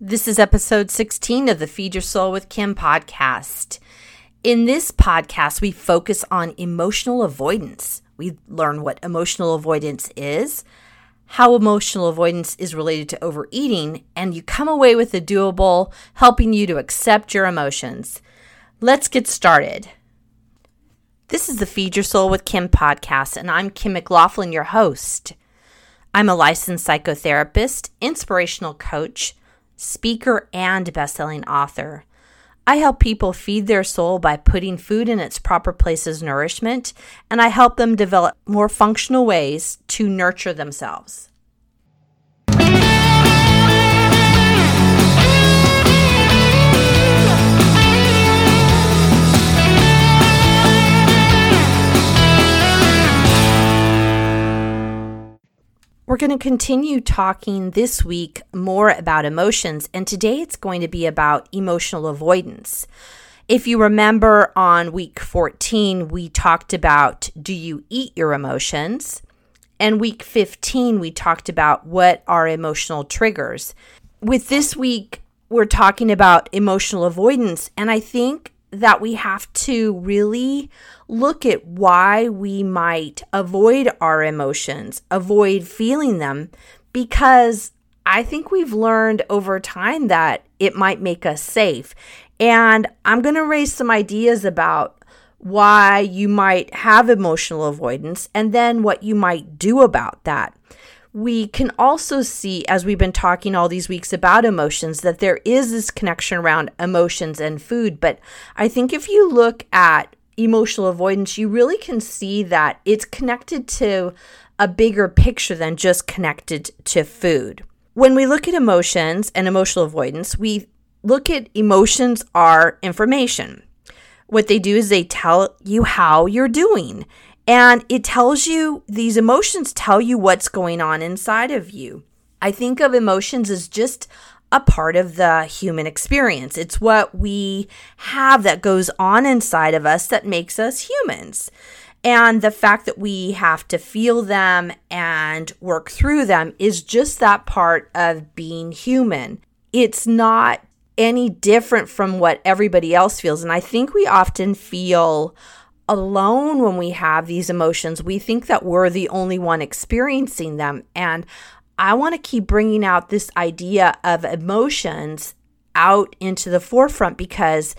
This is episode 16 of the Feed Your Soul with Kim podcast. In this podcast, we focus on emotional avoidance. We learn what emotional avoidance is, how emotional avoidance is related to overeating, and you come away with a doable, helping you to accept your emotions. Let's get started. This is the Feed Your Soul with Kim podcast, and I'm Kim McLaughlin, your host. I'm a licensed psychotherapist, inspirational coach, speaker, and best-selling author. I help people feed their soul by putting food in its proper place as nourishment, and I help them develop more functional ways to nurture themselves. We're going to continue talking this week more about emotions, and today it's going to be about emotional avoidance. If you remember on week 14, we talked about do you eat your emotions? And week 15, we talked about what are emotional triggers. With this week, we're talking about emotional avoidance, and I think that we have to really look at why we might avoid our emotions, avoid feeling them, because I think we've learned over time that it might make us safe. And I'm going to raise some ideas about why you might have emotional avoidance and then what you might do about that we can also see, as we've been talking all these weeks about emotions, that there is this connection around emotions and food. But I think if you look at emotional avoidance, you really can see that it's connected to a bigger picture than just connected to food. When we look at emotions and emotional avoidance, we look at emotions are information. What they do is they tell you how you're doing. And it tells you, these emotions tell you what's going on inside of you. I think of emotions as just a part of the human experience. It's what we have that goes on inside of us that makes us humans. And the fact that we have to feel them and work through them is just that part of being human. It's not any different from what everybody else feels. And I think we often feel alone when we have these emotions. We think that we're the only one experiencing them. And I want to keep bringing out this idea of emotions out into the forefront because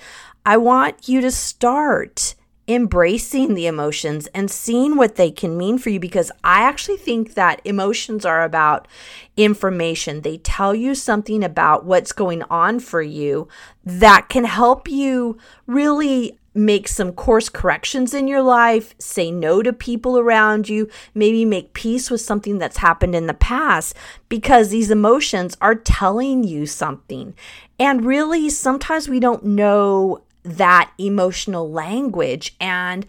I want you to start embracing the emotions and seeing what they can mean for you because I actually think that emotions are about information. They tell you something about what's going on for you that can help you really make some course corrections in your life, say no to people around you, maybe make peace with something that's happened in the past because these emotions are telling you something. And really, sometimes we don't know that emotional language. And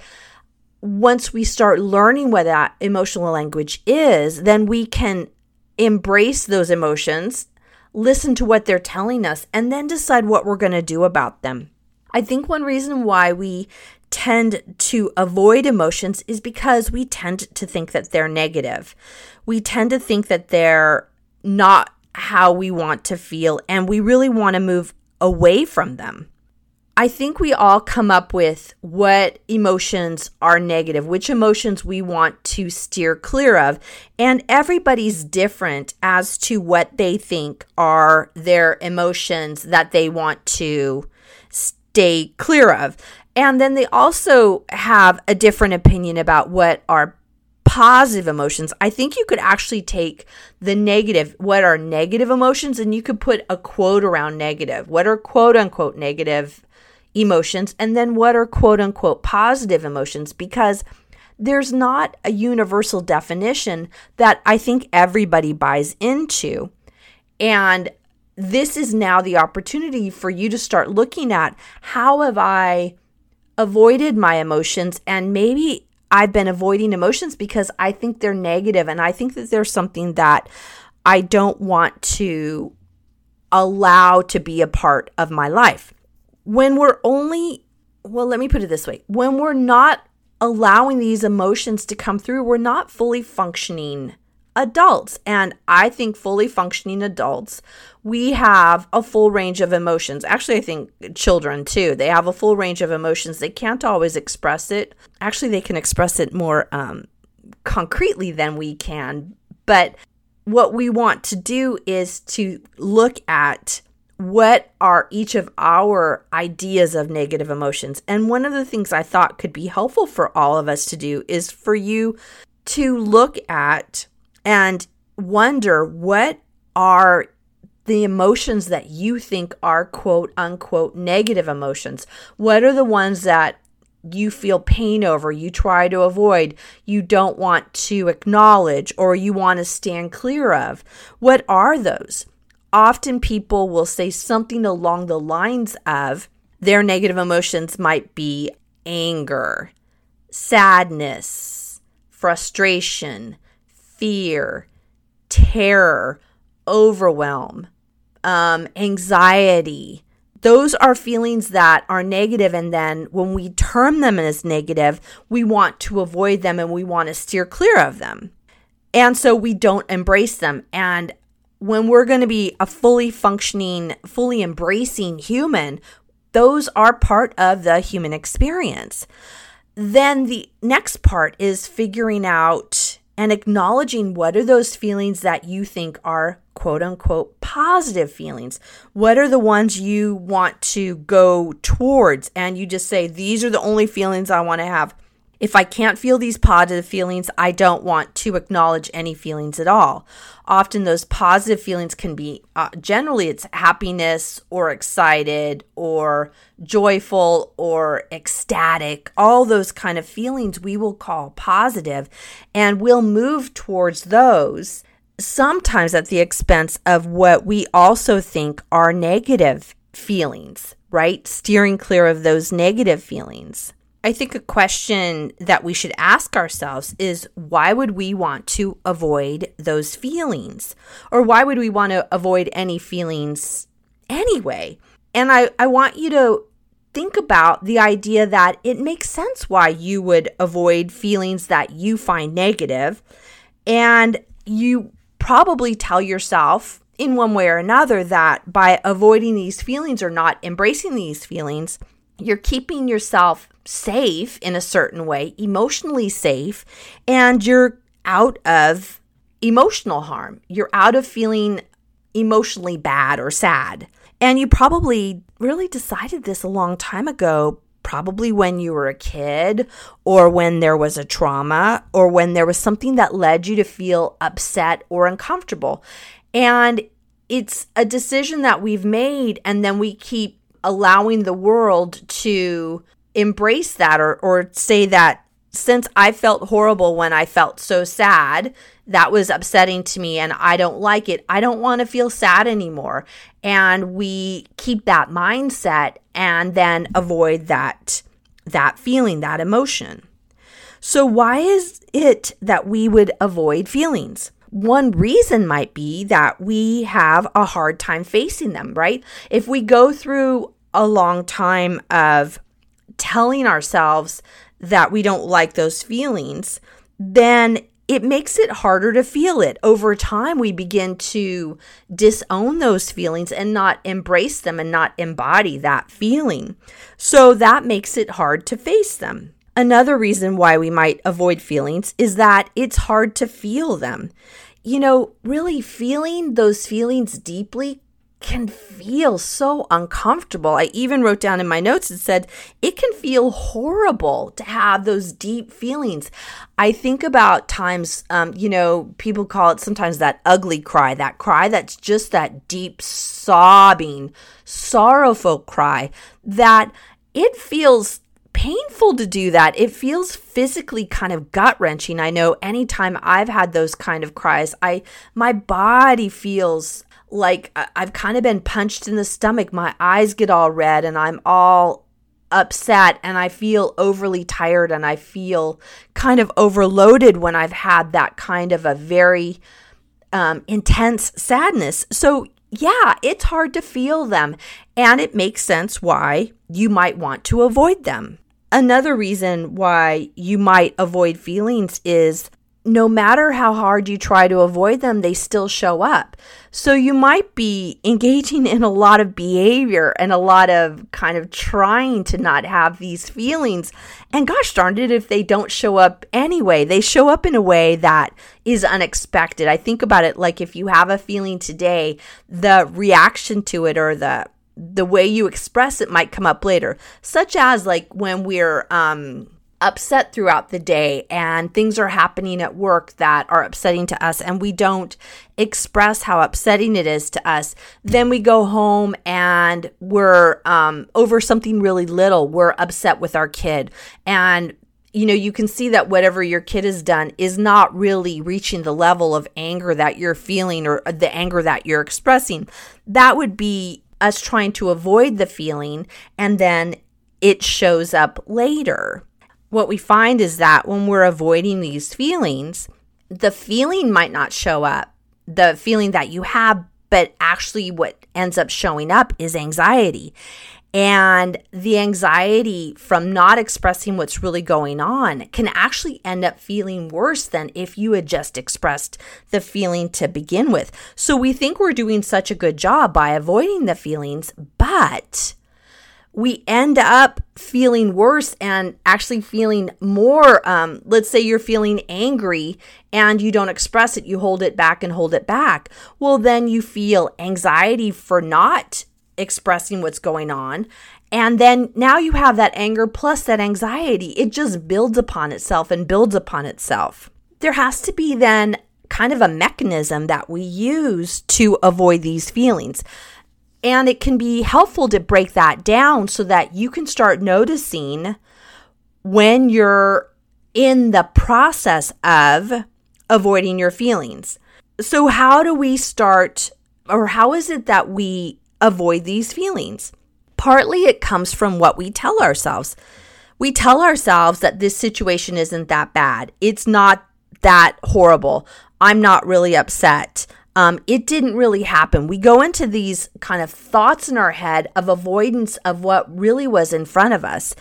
once we start learning what that emotional language is, then we can embrace those emotions, listen to what they're telling us, and then decide what we're going to do about them. I think one reason why we tend to avoid emotions is because we tend to think that they're negative. We tend to think that they're not how we want to feel, and we really want to move away from them. I think we all come up with what emotions are negative, which emotions we want to steer clear of. And everybody's different as to what they think are their emotions that they want to stay clear of. And then they also have a different opinion about what are positive emotions. I think you could actually take the negative, what are negative emotions, and you could put a quote around negative. What are quote unquote negative emotions? And then what are quote unquote positive emotions? Because there's not a universal definition that I think everybody buys into. And this is now the opportunity for you to start looking at how have I avoided my emotions and maybe I've been avoiding emotions because I think they're negative and I think that there's something that I don't want to allow to be a part of my life. When we're only, well, let me put it this way when we're not allowing these emotions to come through, we're not fully functioning adults. And I think fully functioning adults, we have a full range of emotions. Actually, I think children too, they have a full range of emotions. They can't always express it. Actually, they can express it more um, concretely than we can. But what we want to do is to look at what are each of our ideas of negative emotions. And one of the things I thought could be helpful for all of us to do is for you to look at and wonder what are the emotions that you think are quote unquote negative emotions. What are the ones that you feel pain over, you try to avoid, you don't want to acknowledge, or you want to stand clear of? What are those? often people will say something along the lines of their negative emotions might be anger, sadness, frustration, fear, terror, overwhelm, um, anxiety. Those are feelings that are negative, and then when we term them as negative, we want to avoid them and we want to steer clear of them. And so we don't embrace them. And when we're going to be a fully functioning, fully embracing human, those are part of the human experience. Then the next part is figuring out and acknowledging what are those feelings that you think are quote unquote positive feelings. What are the ones you want to go towards? And you just say, these are the only feelings I want to have. If I can't feel these positive feelings, I don't want to acknowledge any feelings at all. Often those positive feelings can be uh, generally it's happiness or excited or joyful or ecstatic. All those kind of feelings we will call positive and we'll move towards those sometimes at the expense of what we also think are negative feelings, right? Steering clear of those negative feelings. I think a question that we should ask ourselves is why would we want to avoid those feelings? Or why would we want to avoid any feelings anyway? And I, I want you to think about the idea that it makes sense why you would avoid feelings that you find negative, And you probably tell yourself in one way or another that by avoiding these feelings or not embracing these feelings, you're keeping yourself safe in a certain way, emotionally safe, and you're out of emotional harm. You're out of feeling emotionally bad or sad. And you probably really decided this a long time ago, probably when you were a kid, or when there was a trauma, or when there was something that led you to feel upset or uncomfortable. And it's a decision that we've made, and then we keep allowing the world to embrace that or, or say that since I felt horrible when I felt so sad, that was upsetting to me and I don't like it. I don't want to feel sad anymore. And we keep that mindset and then avoid that that feeling, that emotion. So why is it that we would avoid feelings? One reason might be that we have a hard time facing them, right? If we go through a long time of telling ourselves that we don't like those feelings, then it makes it harder to feel it. Over time, we begin to disown those feelings and not embrace them and not embody that feeling. So that makes it hard to face them. Another reason why we might avoid feelings is that it's hard to feel them. You know, really feeling those feelings deeply can feel so uncomfortable. I even wrote down in my notes and said it can feel horrible to have those deep feelings. I think about times, um, you know, people call it sometimes that ugly cry, that cry that's just that deep, sobbing, sorrowful cry that it feels painful to do that. It feels physically kind of gut wrenching. I know anytime I've had those kind of cries, I my body feels like I've kind of been punched in the stomach. My eyes get all red and I'm all upset and I feel overly tired and I feel kind of overloaded when I've had that kind of a very um, intense sadness. So, yeah, it's hard to feel them and it makes sense why you might want to avoid them. Another reason why you might avoid feelings is no matter how hard you try to avoid them, they still show up. So you might be engaging in a lot of behavior and a lot of kind of trying to not have these feelings. And gosh darn it, if they don't show up anyway, they show up in a way that is unexpected. I think about it like if you have a feeling today, the reaction to it or the the way you express it might come up later, such as like when we're um upset throughout the day and things are happening at work that are upsetting to us and we don't express how upsetting it is to us then we go home and we're um, over something really little. We're upset with our kid. And you know you can see that whatever your kid has done is not really reaching the level of anger that you're feeling or the anger that you're expressing. That would be us trying to avoid the feeling and then it shows up later what we find is that when we're avoiding these feelings, the feeling might not show up, the feeling that you have, but actually what ends up showing up is anxiety. And the anxiety from not expressing what's really going on can actually end up feeling worse than if you had just expressed the feeling to begin with. So we think we're doing such a good job by avoiding the feelings, but we end up feeling worse and actually feeling more. Um, let's say you're feeling angry and you don't express it, you hold it back and hold it back. Well, then you feel anxiety for not expressing what's going on. And then now you have that anger plus that anxiety. It just builds upon itself and builds upon itself. There has to be then kind of a mechanism that we use to avoid these feelings. And it can be helpful to break that down so that you can start noticing when you're in the process of avoiding your feelings. So, how do we start, or how is it that we avoid these feelings? Partly it comes from what we tell ourselves. We tell ourselves that this situation isn't that bad, it's not that horrible. I'm not really upset. Um, it didn't really happen. We go into these kind of thoughts in our head of avoidance of what really was in front of us.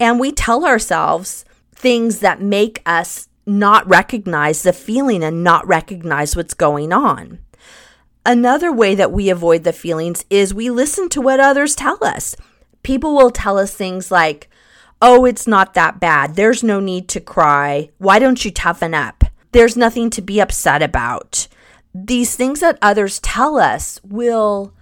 And we tell ourselves things that make us not recognize the feeling and not recognize what's going on. Another way that we avoid the feelings is we listen to what others tell us. People will tell us things like, Oh, it's not that bad. There's no need to cry. Why don't you toughen up? There's nothing to be upset about these things that others tell us will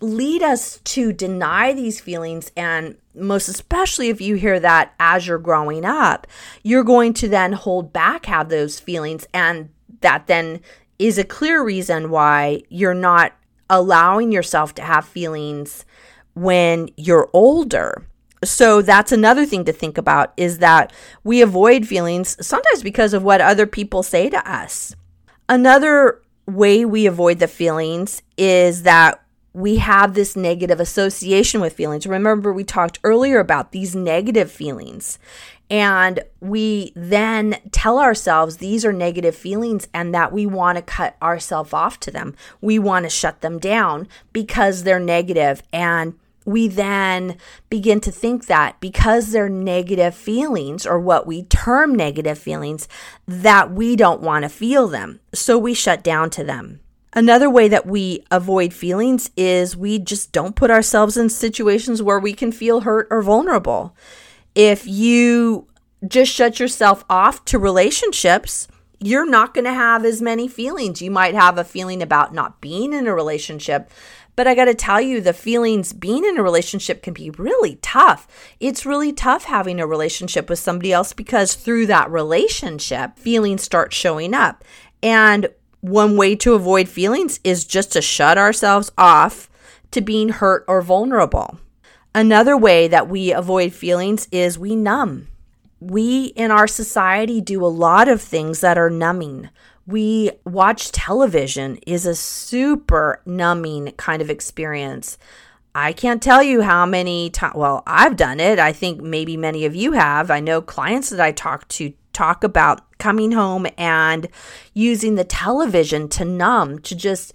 lead us to deny these feelings. And most especially if you hear that as you're growing up you're going to then hold back have those feelings. And that then is a clear reason why you're not allowing yourself to have feelings when you're older. So that's another thing to think about is that we avoid feelings sometimes because of what other people say to us. Another way we avoid the feelings is that we have this negative association with feelings. Remember, we talked earlier about these negative feelings. And we then tell ourselves these are negative feelings and that we want to cut ourselves off to them. We want to shut them down because they're negative and we then begin to think that because they're negative feelings or what we term negative feelings, that we don't want to feel them. So we shut down to them. Another way that we avoid feelings is we just don't put ourselves in situations where we can feel hurt or vulnerable. If you just shut yourself off to relationships, you're not going to have as many feelings. You might have a feeling about not being in a relationship, but I got to tell you, the feelings being in a relationship can be really tough. It's really tough having a relationship with somebody else because through that relationship, feelings start showing up. And one way to avoid feelings is just to shut ourselves off to being hurt or vulnerable. Another way that we avoid feelings is we numb. We in our society do a lot of things that are numbing we watch television is a super numbing kind of experience. I can't tell you how many times, well, I've done it. I think maybe many of you have. I know clients that I talk to talk about coming home and using the television to numb, to just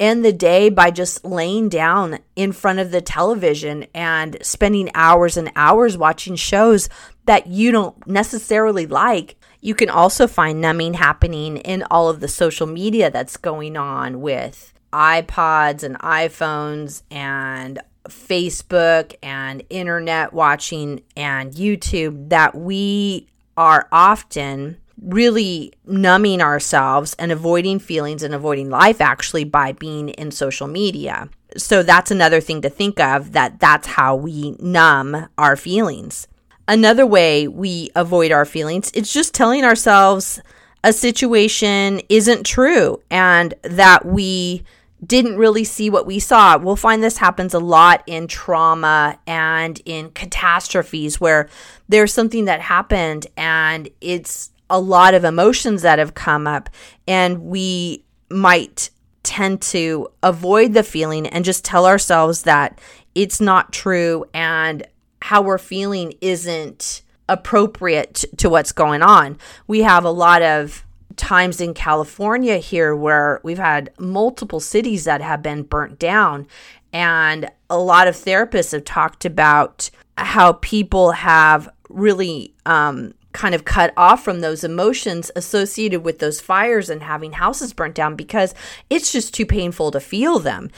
end the day by just laying down in front of the television and spending hours and hours watching shows that you don't necessarily like You can also find numbing happening in all of the social media that's going on with iPods and iPhones and Facebook and internet watching and YouTube that we are often really numbing ourselves and avoiding feelings and avoiding life actually by being in social media. So that's another thing to think of that that's how we numb our feelings. Another way we avoid our feelings is just telling ourselves a situation isn't true and that we didn't really see what we saw. We'll find this happens a lot in trauma and in catastrophes where there's something that happened and it's a lot of emotions that have come up, and we might tend to avoid the feeling and just tell ourselves that it's not true and how we're feeling isn't appropriate to what's going on. We have a lot of times in California here where we've had multiple cities that have been burnt down. And a lot of therapists have talked about how people have really um, kind of cut off from those emotions associated with those fires and having houses burnt down because it's just too painful to feel them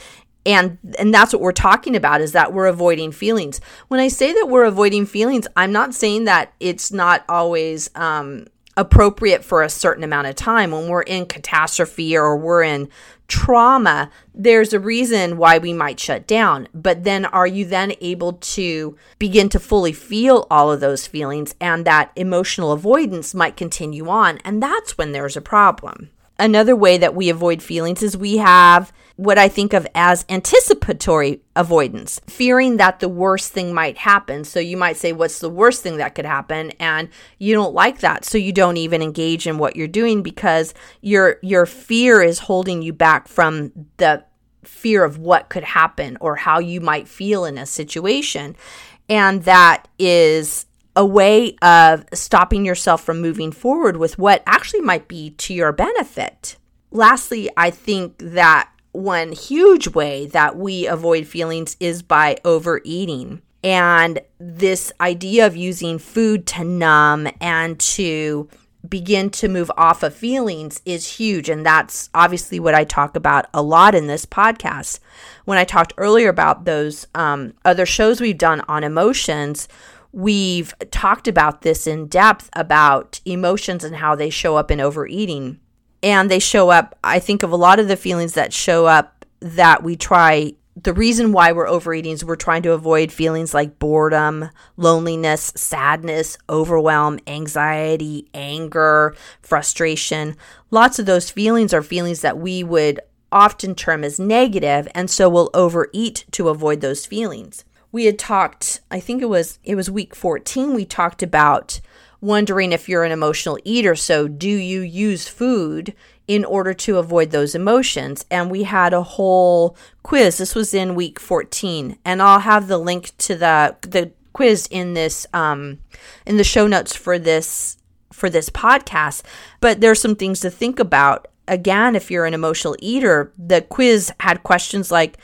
and and that's what we're talking about is that we're avoiding feelings when i say that we're avoiding feelings i'm not saying that it's not always um, appropriate for a certain amount of time when we're in catastrophe or we're in trauma, there's a reason why we might shut down. But then are you then able to begin to fully feel all of those feelings and that emotional avoidance might continue on? And that's when there's a problem. Another way that we avoid feelings is we have what I think of as anticipatory avoidance, fearing that the worst thing might happen. So you might say, What's the worst thing that could happen? And you don't like that. So you don't even engage in what you're doing because your your fear is holding you back from the fear of what could happen or how you might feel in a situation. And that is a way of stopping yourself from moving forward with what actually might be to your benefit. Lastly, I think that one huge way that we avoid feelings is by overeating. And this idea of using food to numb and to begin to move off of feelings is huge. And that's obviously what I talk about a lot in this podcast. When I talked earlier about those um, other shows we've done on emotions, we've talked about this in depth about emotions and how they show up in overeating and they show up i think of a lot of the feelings that show up that we try the reason why we're overeating is we're trying to avoid feelings like boredom, loneliness, sadness, overwhelm, anxiety, anger, frustration. Lots of those feelings are feelings that we would often term as negative, and so we'll overeat to avoid those feelings. We had talked, I think it was it was week 14, we talked about wondering if you're an emotional eater. So, do you use food in order to avoid those emotions? And we had a whole quiz. This was in week 14, and I'll have the link to the the quiz in this um, in the show notes for this for this podcast. But there's some things to think about. Again, if you're an emotional eater, the quiz had questions like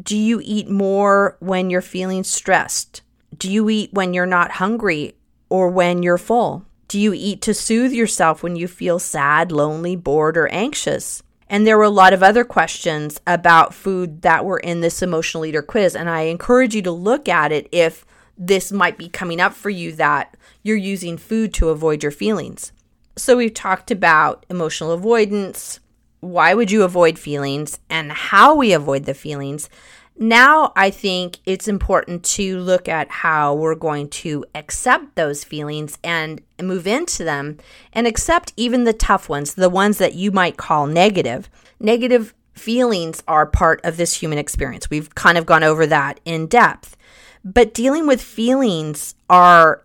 Do you eat more when you're feeling stressed? Do you eat when you're not hungry or when you're full? Do you eat to soothe yourself when you feel sad, lonely, bored, or anxious? And there were a lot of other questions about food that were in this emotional eater quiz. And I encourage you to look at it if this might be coming up for you that you're using food to avoid your feelings. So we've talked about emotional avoidance, why would you avoid feelings, and how we avoid the feelings. Now, I think it's important to look at how we're going to accept those feelings and move into them and accept even the tough ones, the ones that you might call negative. Negative feelings are part of this human experience. We've kind of gone over that in depth. But dealing with feelings are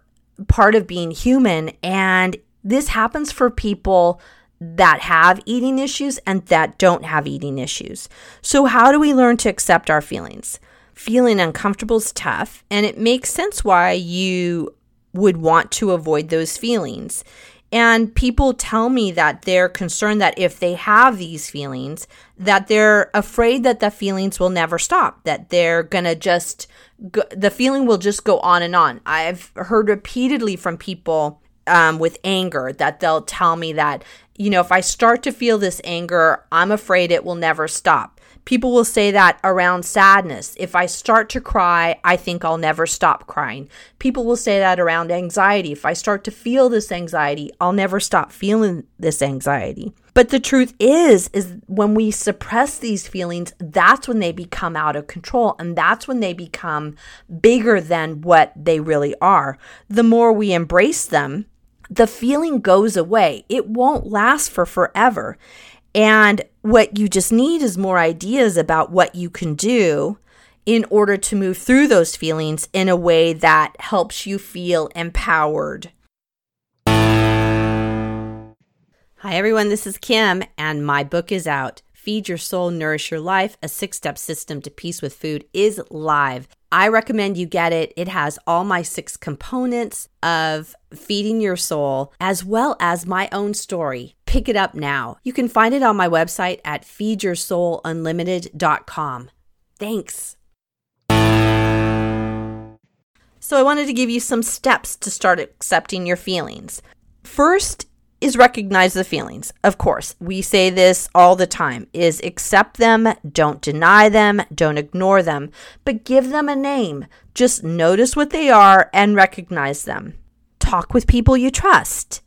part of being human, and this happens for people that have eating issues and that don't have eating issues. So, how do we learn to accept our feelings? Feeling uncomfortable is tough, and it makes sense why you would want to avoid those feelings. And people tell me that they're concerned that if they have these feelings, that they're afraid that the feelings will never stop, that they're going to just, go, the feeling will just go on and on. I've heard repeatedly from people um, with anger that they'll tell me that, you know, if I start to feel this anger, I'm afraid it will never stop. People will say that around sadness. If I start to cry, I think I'll never stop crying. People will say that around anxiety. If I start to feel this anxiety, I'll never stop feeling this anxiety. But the truth is is when we suppress these feelings, that's when they become out of control and that's when they become bigger than what they really are. The more we embrace them, the feeling goes away. It won't last for forever. And what you just need is more ideas about what you can do in order to move through those feelings in a way that helps you feel empowered. Hi, everyone. This is Kim, and my book is out. Feed Your Soul, Nourish Your Life, a six step system to peace with food is live. I recommend you get it. It has all my six components of feeding your soul, as well as my own story. Pick it up now. You can find it on my website at feedyoursoulunlimited.com. Thanks. So, I wanted to give you some steps to start accepting your feelings. First is recognize the feelings. Of course, we say this all the time is accept them, don't deny them, don't ignore them, but give them a name. Just notice what they are and recognize them. Talk with people you trust.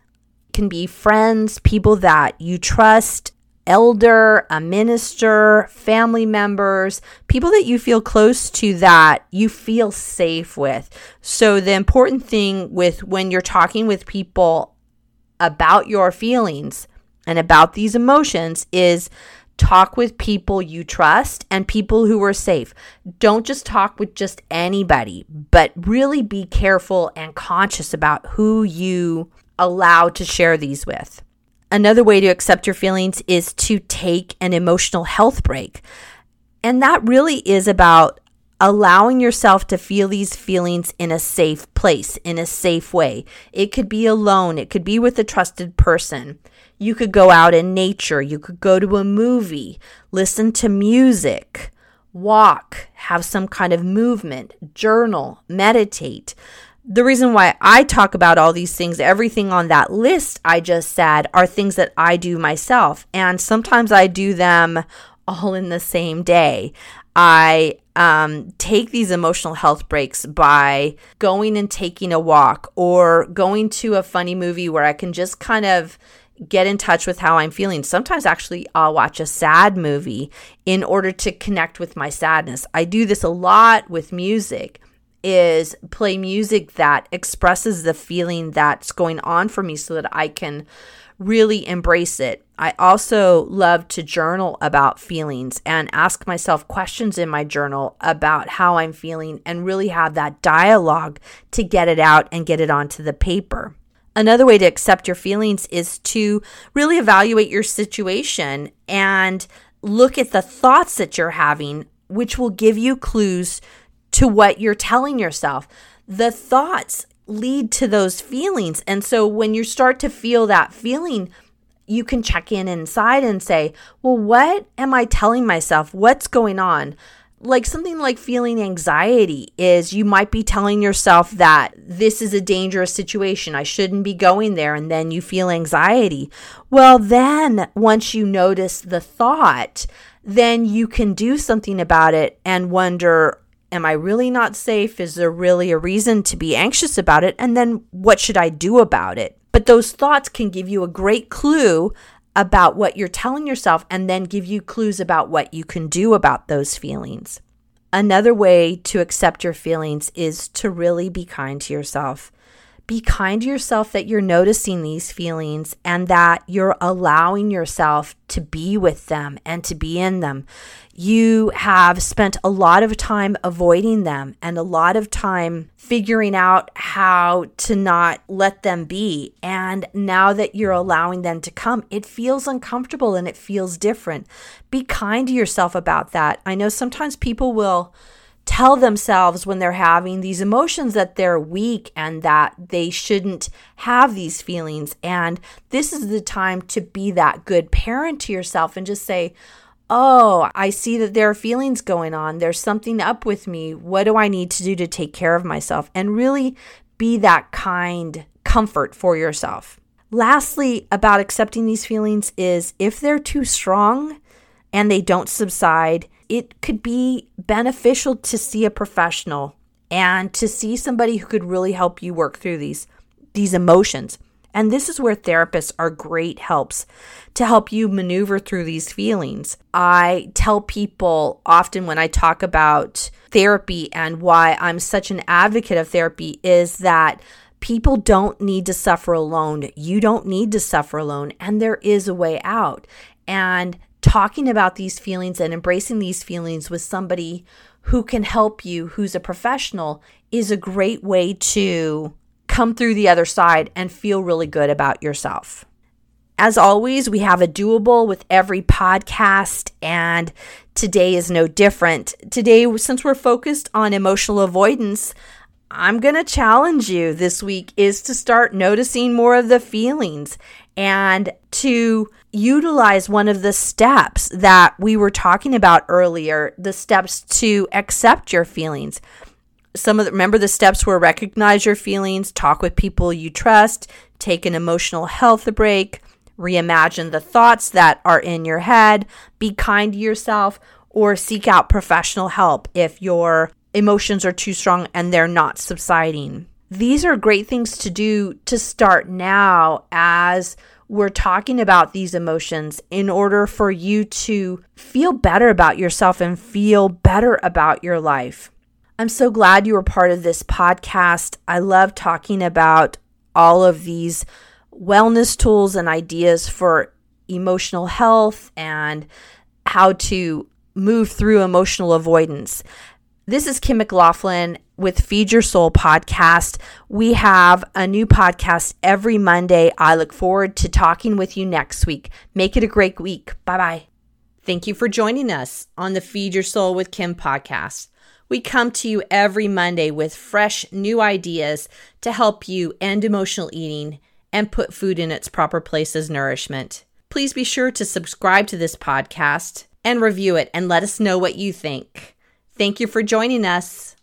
It can be friends, people that you trust, elder, a minister, family members, people that you feel close to that you feel safe with. So the important thing with when you're talking with people about your feelings and about these emotions is talk with people you trust and people who are safe. Don't just talk with just anybody, but really be careful and conscious about who you allow to share these with. Another way to accept your feelings is to take an emotional health break. And that really is about allowing yourself to feel these feelings in a safe place, in a safe way. It could be alone, it could be with a trusted person. You could go out in nature, you could go to a movie, listen to music, walk, have some kind of movement, journal, meditate. The reason why I talk about all these things, everything on that list I just said, are things that I do myself. And sometimes I do them all in the same day. I um, take these emotional health breaks by going and taking a walk or going to a funny movie where I can just kind of get in touch with how I'm feeling. Sometimes actually I'll watch a sad movie in order to connect with my sadness. I do this a lot with music is play music that expresses the feeling that's going on for me so that I can really embrace it. I also love to journal about feelings and ask myself questions in my journal about how I'm feeling and really have that dialogue to get it out and get it onto the paper. Another way to accept your feelings is to really evaluate your situation and look at the thoughts that you're having, which will give you clues to what you're telling yourself. The thoughts lead to those feelings. And so when you start to feel that feeling, you can check in inside and say, well, what am I telling myself? What's going on? Like something like feeling anxiety is you might be telling yourself that this is a dangerous situation. I shouldn't be going there. And then you feel anxiety. Well, then once you notice the thought, then you can do something about it and wonder, Am I really not safe? Is there really a reason to be anxious about it? And then what should I do about it? But those thoughts can give you a great clue about what you're telling yourself and then give you clues about what you can do about those feelings. Another way to accept your feelings is to really be kind to yourself. Be kind to yourself that you're noticing these feelings and that you're allowing yourself to be with them and to be in them you have spent a lot of time avoiding them and a lot of time figuring out how to not let them be. And now that you're allowing them to come, it feels uncomfortable and it feels different. Be kind to yourself about that. I know sometimes people will tell themselves when they're having these emotions that they're weak and that they shouldn't have these feelings. And this is the time to be that good parent to yourself and just say, oh, I see that there are feelings going on. There's something up with me. What do I need to do to take care of myself? And really be that kind comfort for yourself. Lastly, about accepting these feelings is if they're too strong and they don't subside, it could be beneficial to see a professional and to see somebody who could really help you work through these these emotions. And this is where therapists are great helps to help you maneuver through these feelings. I tell people often when I talk about therapy and why I'm such an advocate of therapy is that people don't need to suffer alone. You don't need to suffer alone, and there is a way out. And talking about these feelings and embracing these feelings with somebody who can help you, who's a professional, is a great way to come through the other side and feel really good about yourself. As always, we have a doable with every podcast, and today is no different. Today, since we're focused on emotional avoidance, I'm going to challenge you this week is to start noticing more of the feelings and to utilize one of the steps that we were talking about earlier, the steps to accept your feelings. Some of the, remember the steps were recognize your feelings, talk with people you trust, take an emotional health break, reimagine the thoughts that are in your head, be kind to yourself, or seek out professional help if you're emotions are too strong and they're not subsiding. These are great things to do to start now as we're talking about these emotions in order for you to feel better about yourself and feel better about your life. I'm so glad you were part of this podcast. I love talking about all of these wellness tools and ideas for emotional health and how to move through emotional avoidance. This is Kim McLaughlin with Feed Your Soul podcast. We have a new podcast every Monday. I look forward to talking with you next week. Make it a great week. Bye bye. Thank you for joining us on the Feed Your Soul with Kim podcast. We come to you every Monday with fresh new ideas to help you end emotional eating and put food in its proper place as nourishment. Please be sure to subscribe to this podcast and review it and let us know what you think. Thank you for joining us.